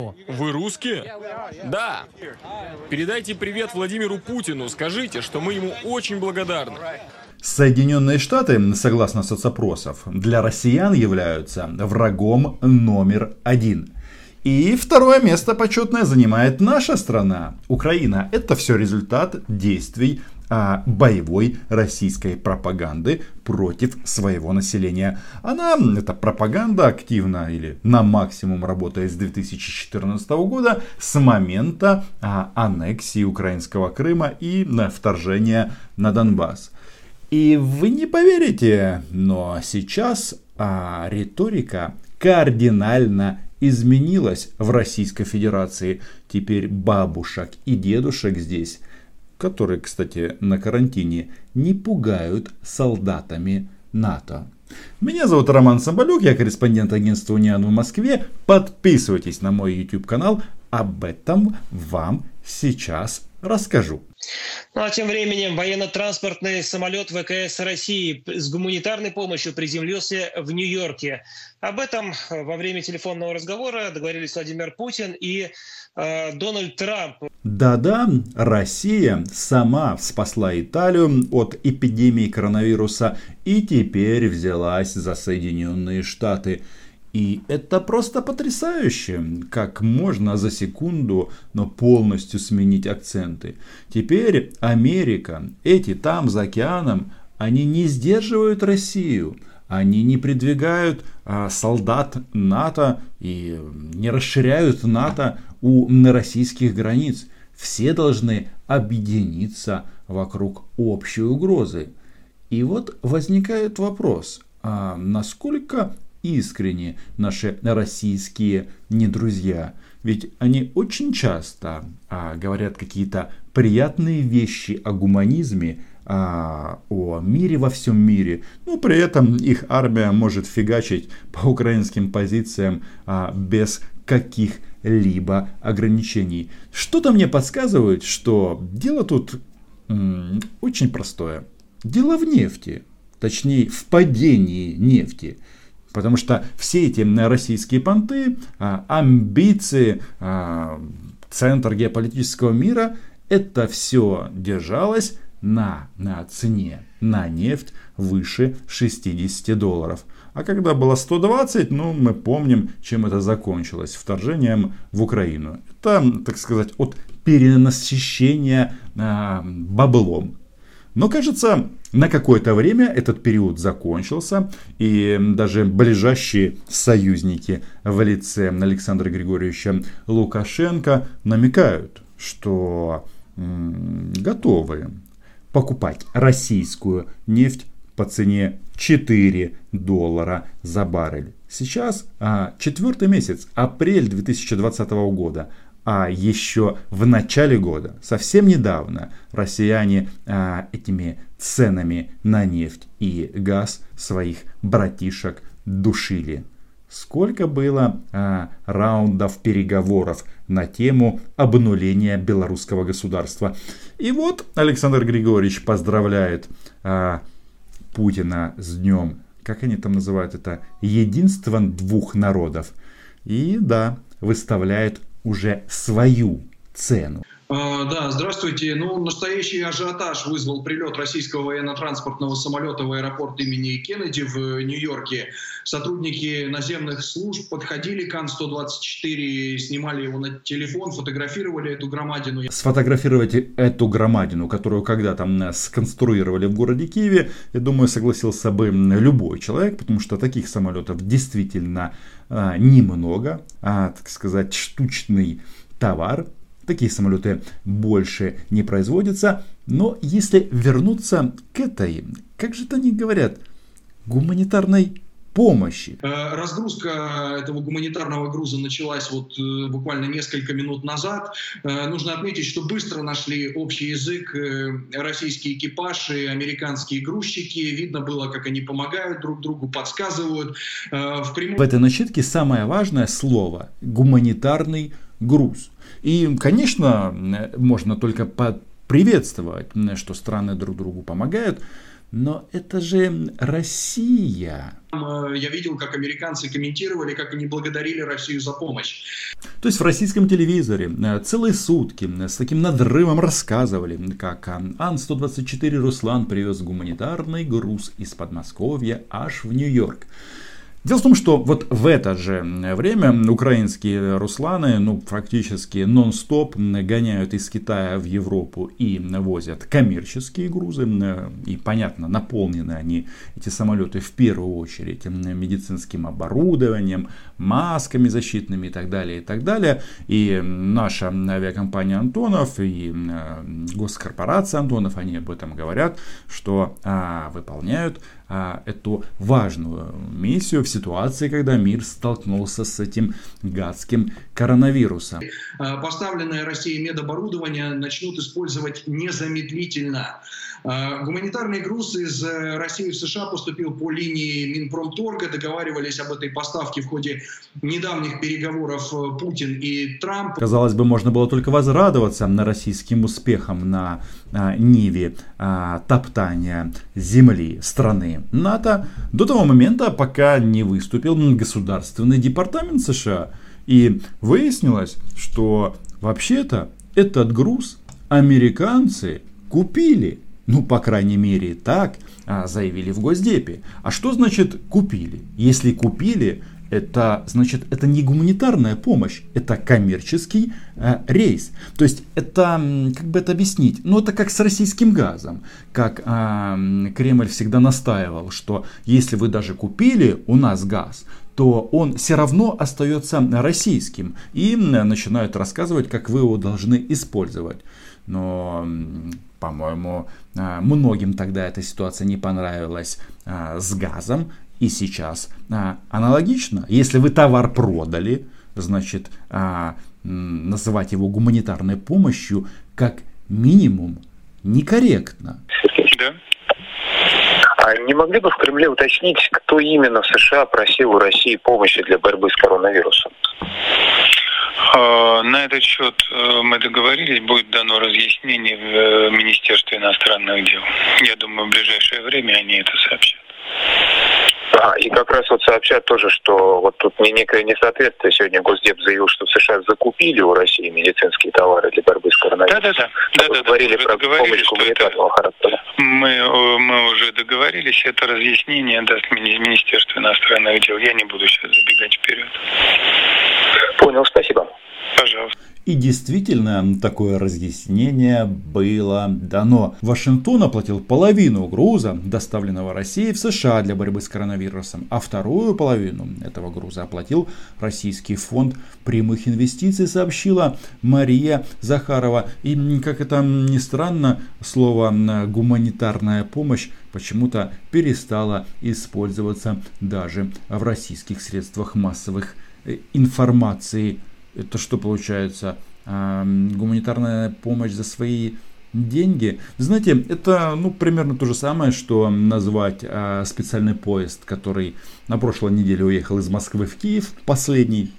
Вы русские? Да. Передайте привет Владимиру Путину. Скажите, что мы ему очень благодарны. Соединенные Штаты, согласно соцопросов, для россиян являются врагом номер один. И второе место почетное занимает наша страна, Украина. Это все результат действий а, боевой российской пропаганды против своего населения. Она, эта пропаганда активно или на максимум работает с 2014 года, с момента а, аннексии украинского Крыма и на вторжения на Донбасс. И вы не поверите, но сейчас а, риторика кардинально изменилась в Российской Федерации. Теперь бабушек и дедушек здесь которые, кстати, на карантине, не пугают солдатами НАТО. Меня зовут Роман Соболюк, я корреспондент агентства Униан в Москве. Подписывайтесь на мой YouTube канал, об этом вам сейчас расскажу. Ну а тем временем военно-транспортный самолет ВКС России с гуманитарной помощью приземлился в Нью-Йорке. Об этом во время телефонного разговора договорились Владимир Путин и э, Дональд Трамп. Да-да, Россия сама спасла Италию от эпидемии коронавируса и теперь взялась за Соединенные Штаты. И это просто потрясающе, как можно за секунду, но полностью сменить акценты. Теперь Америка, эти там за океаном, они не сдерживают Россию. Они не придвигают а, солдат НАТО и не расширяют НАТО у российских границ. Все должны объединиться вокруг общей угрозы. И вот возникает вопрос, а насколько искренне наши российские не друзья. Ведь они очень часто а, говорят какие-то приятные вещи о гуманизме, а, о мире во всем мире. Но при этом их армия может фигачить по украинским позициям а, без каких-либо ограничений. Что-то мне подсказывает, что дело тут м- очень простое. Дело в нефти. Точнее, в падении нефти. Потому что все эти российские понты, а, амбиции, а, центр геополитического мира, это все держалось на, на цене на нефть выше 60 долларов. А когда было 120, ну, мы помним, чем это закончилось. Вторжением в Украину. Это, так сказать, от перенасыщения э, баблом. Но, кажется, на какое-то время этот период закончился, и даже ближайшие союзники в лице Александра Григорьевича Лукашенко намекают, что готовы покупать российскую нефть по цене 4 доллара за баррель. Сейчас а, четвертый месяц, апрель 2020 года. А еще в начале года, совсем недавно, россияне а, этими ценами на нефть и газ своих братишек душили. Сколько было а, раундов переговоров на тему обнуления белорусского государства. И вот Александр Григорьевич поздравляет а, Путина с днем, как они там называют это, единством двух народов. И да, выставляет уже свою цену. А, да, здравствуйте. Ну, настоящий ажиотаж вызвал прилет российского военно-транспортного самолета в аэропорт имени Кеннеди в Нью-Йорке. Сотрудники наземных служб подходили к Ан-124, снимали его на телефон, фотографировали эту громадину. Сфотографировать эту громадину, которую когда-то сконструировали в городе Киеве, я думаю, согласился бы любой человек, потому что таких самолетов действительно а, немного, а, так сказать, штучный товар, Такие самолеты больше не производятся. Но если вернуться к этой, как же это они говорят, гуманитарной помощи. Э, разгрузка этого гуманитарного груза началась вот э, буквально несколько минут назад. Э, нужно отметить, что быстро нашли общий язык российский экипаж и американские грузчики. Видно было, как они помогают друг другу, подсказывают. В, прямом... в этой начитке самое важное слово – гуманитарный груз. И, конечно, можно только приветствовать, что страны друг другу помогают, Но это же Россия. Э, я видел, как американцы комментировали, как они благодарили Россию за помощь. То есть в российском телевизоре э, целые сутки э, с таким надрывом рассказывали, как Ан-124 Руслан привез гуманитарный груз из Подмосковья аж в Нью-Йорк. Дело в том, что вот в это же время украинские Русланы, ну, практически нон-стоп гоняют из Китая в Европу и возят коммерческие грузы. И, понятно, наполнены они, эти самолеты, в первую очередь медицинским оборудованием, масками защитными и так далее, и так далее. И наша авиакомпания Антонов и госкорпорация Антонов, они об этом говорят, что а, выполняют эту важную миссию в ситуации, когда мир столкнулся с этим гадским коронавирусом. А, поставленное Россией медоборудование начнут использовать незамедлительно. А, гуманитарный груз из э, России в США поступил по линии Минпромторга. Договаривались об этой поставке в ходе недавних переговоров э, Путин и Трамп. Казалось бы, можно было только возрадоваться на российским успехам на а, Ниве топтания земли страны НАТО до того момента, пока не выступил Государственный департамент США. И выяснилось, что вообще-то этот груз американцы купили. Ну, по крайней мере, так а, заявили в Госдепе. А что значит купили? Если купили, это значит, это не гуманитарная помощь, это коммерческий э, рейс. То есть это, как бы это объяснить, ну это как с российским газом, как э, Кремль всегда настаивал, что если вы даже купили у нас газ, то он все равно остается российским. И начинают рассказывать, как вы его должны использовать. Но, по-моему, э, многим тогда эта ситуация не понравилась э, с газом. И сейчас а, аналогично. Если вы товар продали, значит, а, называть его гуманитарной помощью как минимум некорректно. Да. А не могли бы в Кремле уточнить, кто именно в США просил у России помощи для борьбы с коронавирусом? Этот счет э, мы договорились, будет дано разъяснение в э, Министерстве иностранных дел. Я думаю, в ближайшее время они это сообщат. А, и как раз вот сообщат тоже, что вот тут не некое несоответствие. Сегодня Госдеп заявил, что в США закупили у России медицинские товары для борьбы с коронавирусом. Да-да-да. да, да, говорили про помощь гуманитарного это... характера. Мы, э, мы уже договорились. Это разъяснение даст Министерство иностранных дел. Я не буду сейчас забегать вперед. Понял, спасибо. Пожалуйста. И действительно, такое разъяснение было дано. Вашингтон оплатил половину груза, доставленного России в США для борьбы с коронавирусом, а вторую половину этого груза оплатил Российский фонд прямых инвестиций, сообщила Мария Захарова. И, как это ни странно, слово «гуманитарная помощь» почему-то перестало использоваться даже в российских средствах массовых э, информации это что получается? Гуманитарная помощь за свои деньги. Знаете, это ну, примерно то же самое, что назвать а, специальный поезд, который на прошлой неделе уехал из Москвы в Киев, последний,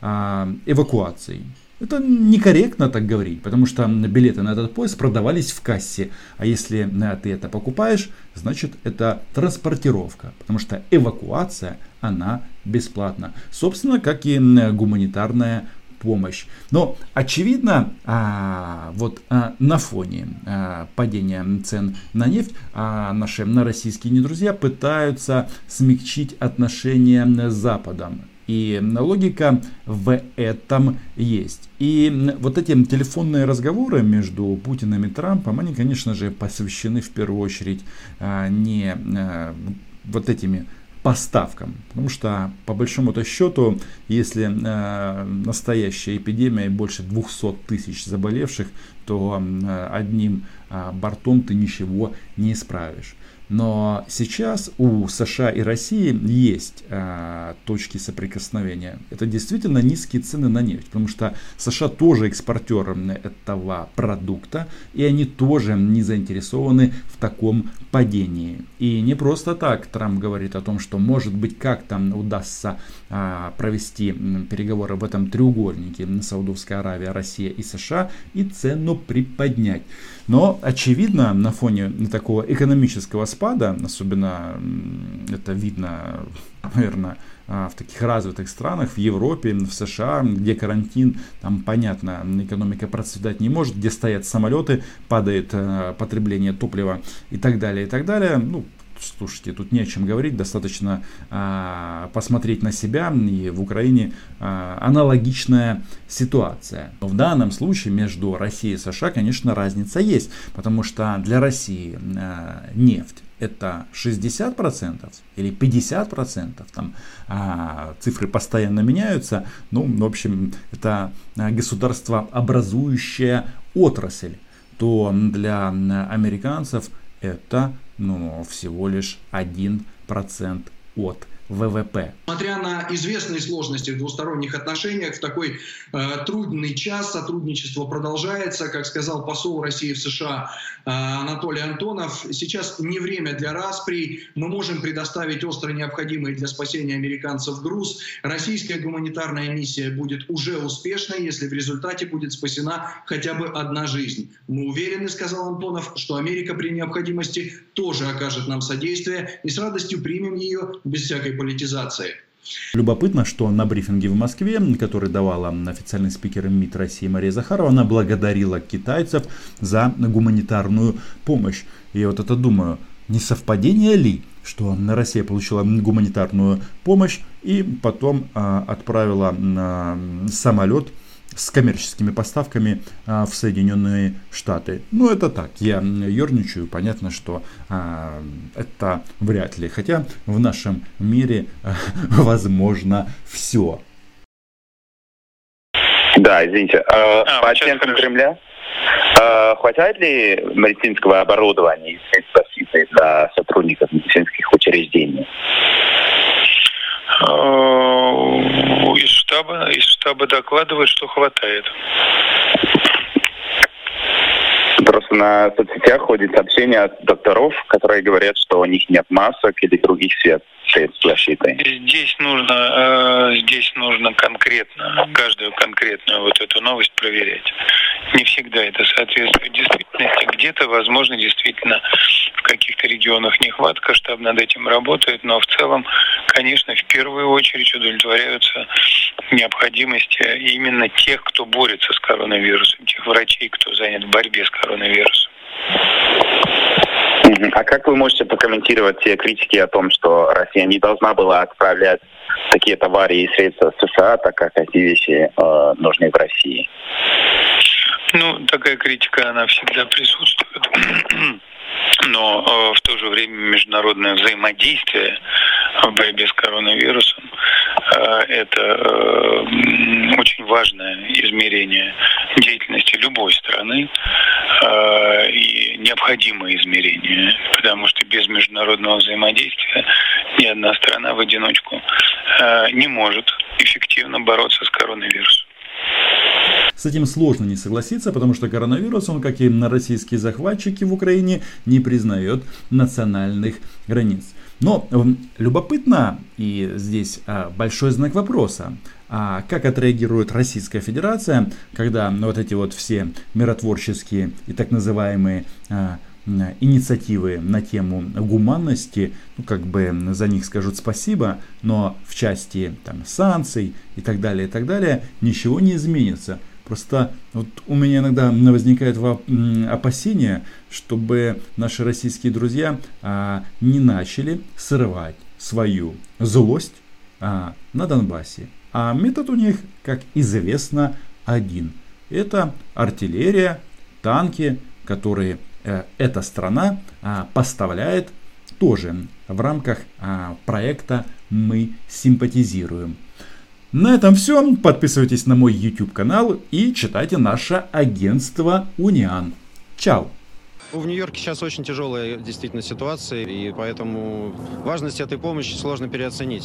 а, эвакуацией. Это некорректно так говорить, потому что билеты на этот поезд продавались в кассе. А если а, ты это покупаешь, значит это транспортировка, потому что эвакуация, она бесплатна. Собственно, как и гуманитарная помощь. Но очевидно, а, вот а, на фоне а, падения цен на нефть наши на российские недрузья пытаются смягчить отношения с Западом. И логика в этом есть. И вот эти телефонные разговоры между Путиным и Трампом, они, конечно же, посвящены в первую очередь не вот этими поставкам. Потому что, по большому-то счету, если э, настоящая эпидемия и больше 200 тысяч заболевших, то э, одним э, бортом ты ничего не исправишь. Но сейчас у США и России есть э, точки соприкосновения. Это действительно низкие цены на нефть, потому что США тоже экспортеры этого продукта, и они тоже не заинтересованы в таком падении. И не просто так Трамп говорит о том, что может быть как-то удастся э, провести переговоры в этом треугольнике Саудовская Аравия, Россия и США и цену приподнять. Но очевидно на фоне такого экономического спада особенно это видно, наверное, а, в таких развитых странах, в Европе, в США, где карантин, там понятно, экономика процветать не может, где стоят самолеты, падает э, потребление топлива и так далее, и так далее. Ну, слушайте, тут не о чем говорить, достаточно а, посмотреть на себя, и в Украине а, аналогичная ситуация. Но в данном случае между Россией и США, конечно, разница есть, потому что для России а, нефть это 60% или 50%, там а, цифры постоянно меняются, ну, в общем, это государство образующая отрасль, то для американцев это ну, всего лишь 1% от ВВП. Несмотря на известные сложности в двусторонних отношениях, в такой э, трудный час сотрудничество продолжается. Как сказал посол России в США э, Анатолий Антонов, сейчас не время для распри. Мы можем предоставить остро необходимый для спасения американцев груз. Российская гуманитарная миссия будет уже успешной, если в результате будет спасена хотя бы одна жизнь. Мы уверены, сказал Антонов, что Америка при необходимости тоже окажет нам содействие и с радостью примем ее без всякой политизации. Любопытно, что на брифинге в Москве, который давала официальный спикер МИД России Мария Захарова, она благодарила китайцев за гуманитарную помощь. И вот это думаю, не совпадение ли, что Россия получила гуманитарную помощь и потом а, отправила на самолет с коммерческими поставками а, в Соединенные Штаты. Ну, это так, я ерничаю, понятно, что а, это вряд ли. Хотя в нашем мире а, возможно все. Да, извините. А, а, по оценкам Кремля, а, хватает ли медицинского оборудования и средств защиты для сотрудников медицинских учреждений? Из штаба, из штаба докладывают, что хватает. Просто на соцсетях ходит сообщение от докторов, которые говорят, что у них нет масок или других средств защиты. Здесь нужно, э, здесь нужно конкретно, каждую конкретную вот эту новость проверять. Не всегда это соответствует действительности. Где-то, возможно, действительно в каких-то регионах нехватка, штаб над этим работает, но в целом, конечно, в первую очередь удовлетворяются необходимости именно тех, кто борется с коронавирусом, тех врачей, кто занят в борьбе с коронавирусом. А как вы можете прокомментировать те критики о том, что Россия не должна была отправлять такие товары и средства в США, так как эти вещи э, нужны в России? Ну, такая критика, она всегда присутствует. Но э, в то же время международное взаимодействие в борьбе с коронавирусом э, это э, очень важное измерение деятельности любой страны э, и необходимое измерение, потому что без международного взаимодействия ни одна страна в одиночку э, не может эффективно бороться с коронавирусом. С этим сложно не согласиться, потому что коронавирус, он, как и российские захватчики в Украине, не признает национальных границ. Но любопытно, и здесь а, большой знак вопроса, а как отреагирует Российская Федерация, когда вот эти вот все миротворческие и так называемые а, инициативы на тему гуманности, ну, как бы за них скажут спасибо, но в части там, санкций и так далее, и так далее, ничего не изменится. Просто вот у меня иногда возникает опасение, чтобы наши российские друзья а, не начали срывать свою злость а, на Донбассе. А метод у них, как известно, один. Это артиллерия, танки, которые э, эта страна а, поставляет тоже в рамках а, проекта «Мы симпатизируем». На этом все. Подписывайтесь на мой YouTube канал и читайте наше агентство Униан. Чао! В Нью-Йорке сейчас очень тяжелая действительно ситуация, и поэтому важность этой помощи сложно переоценить.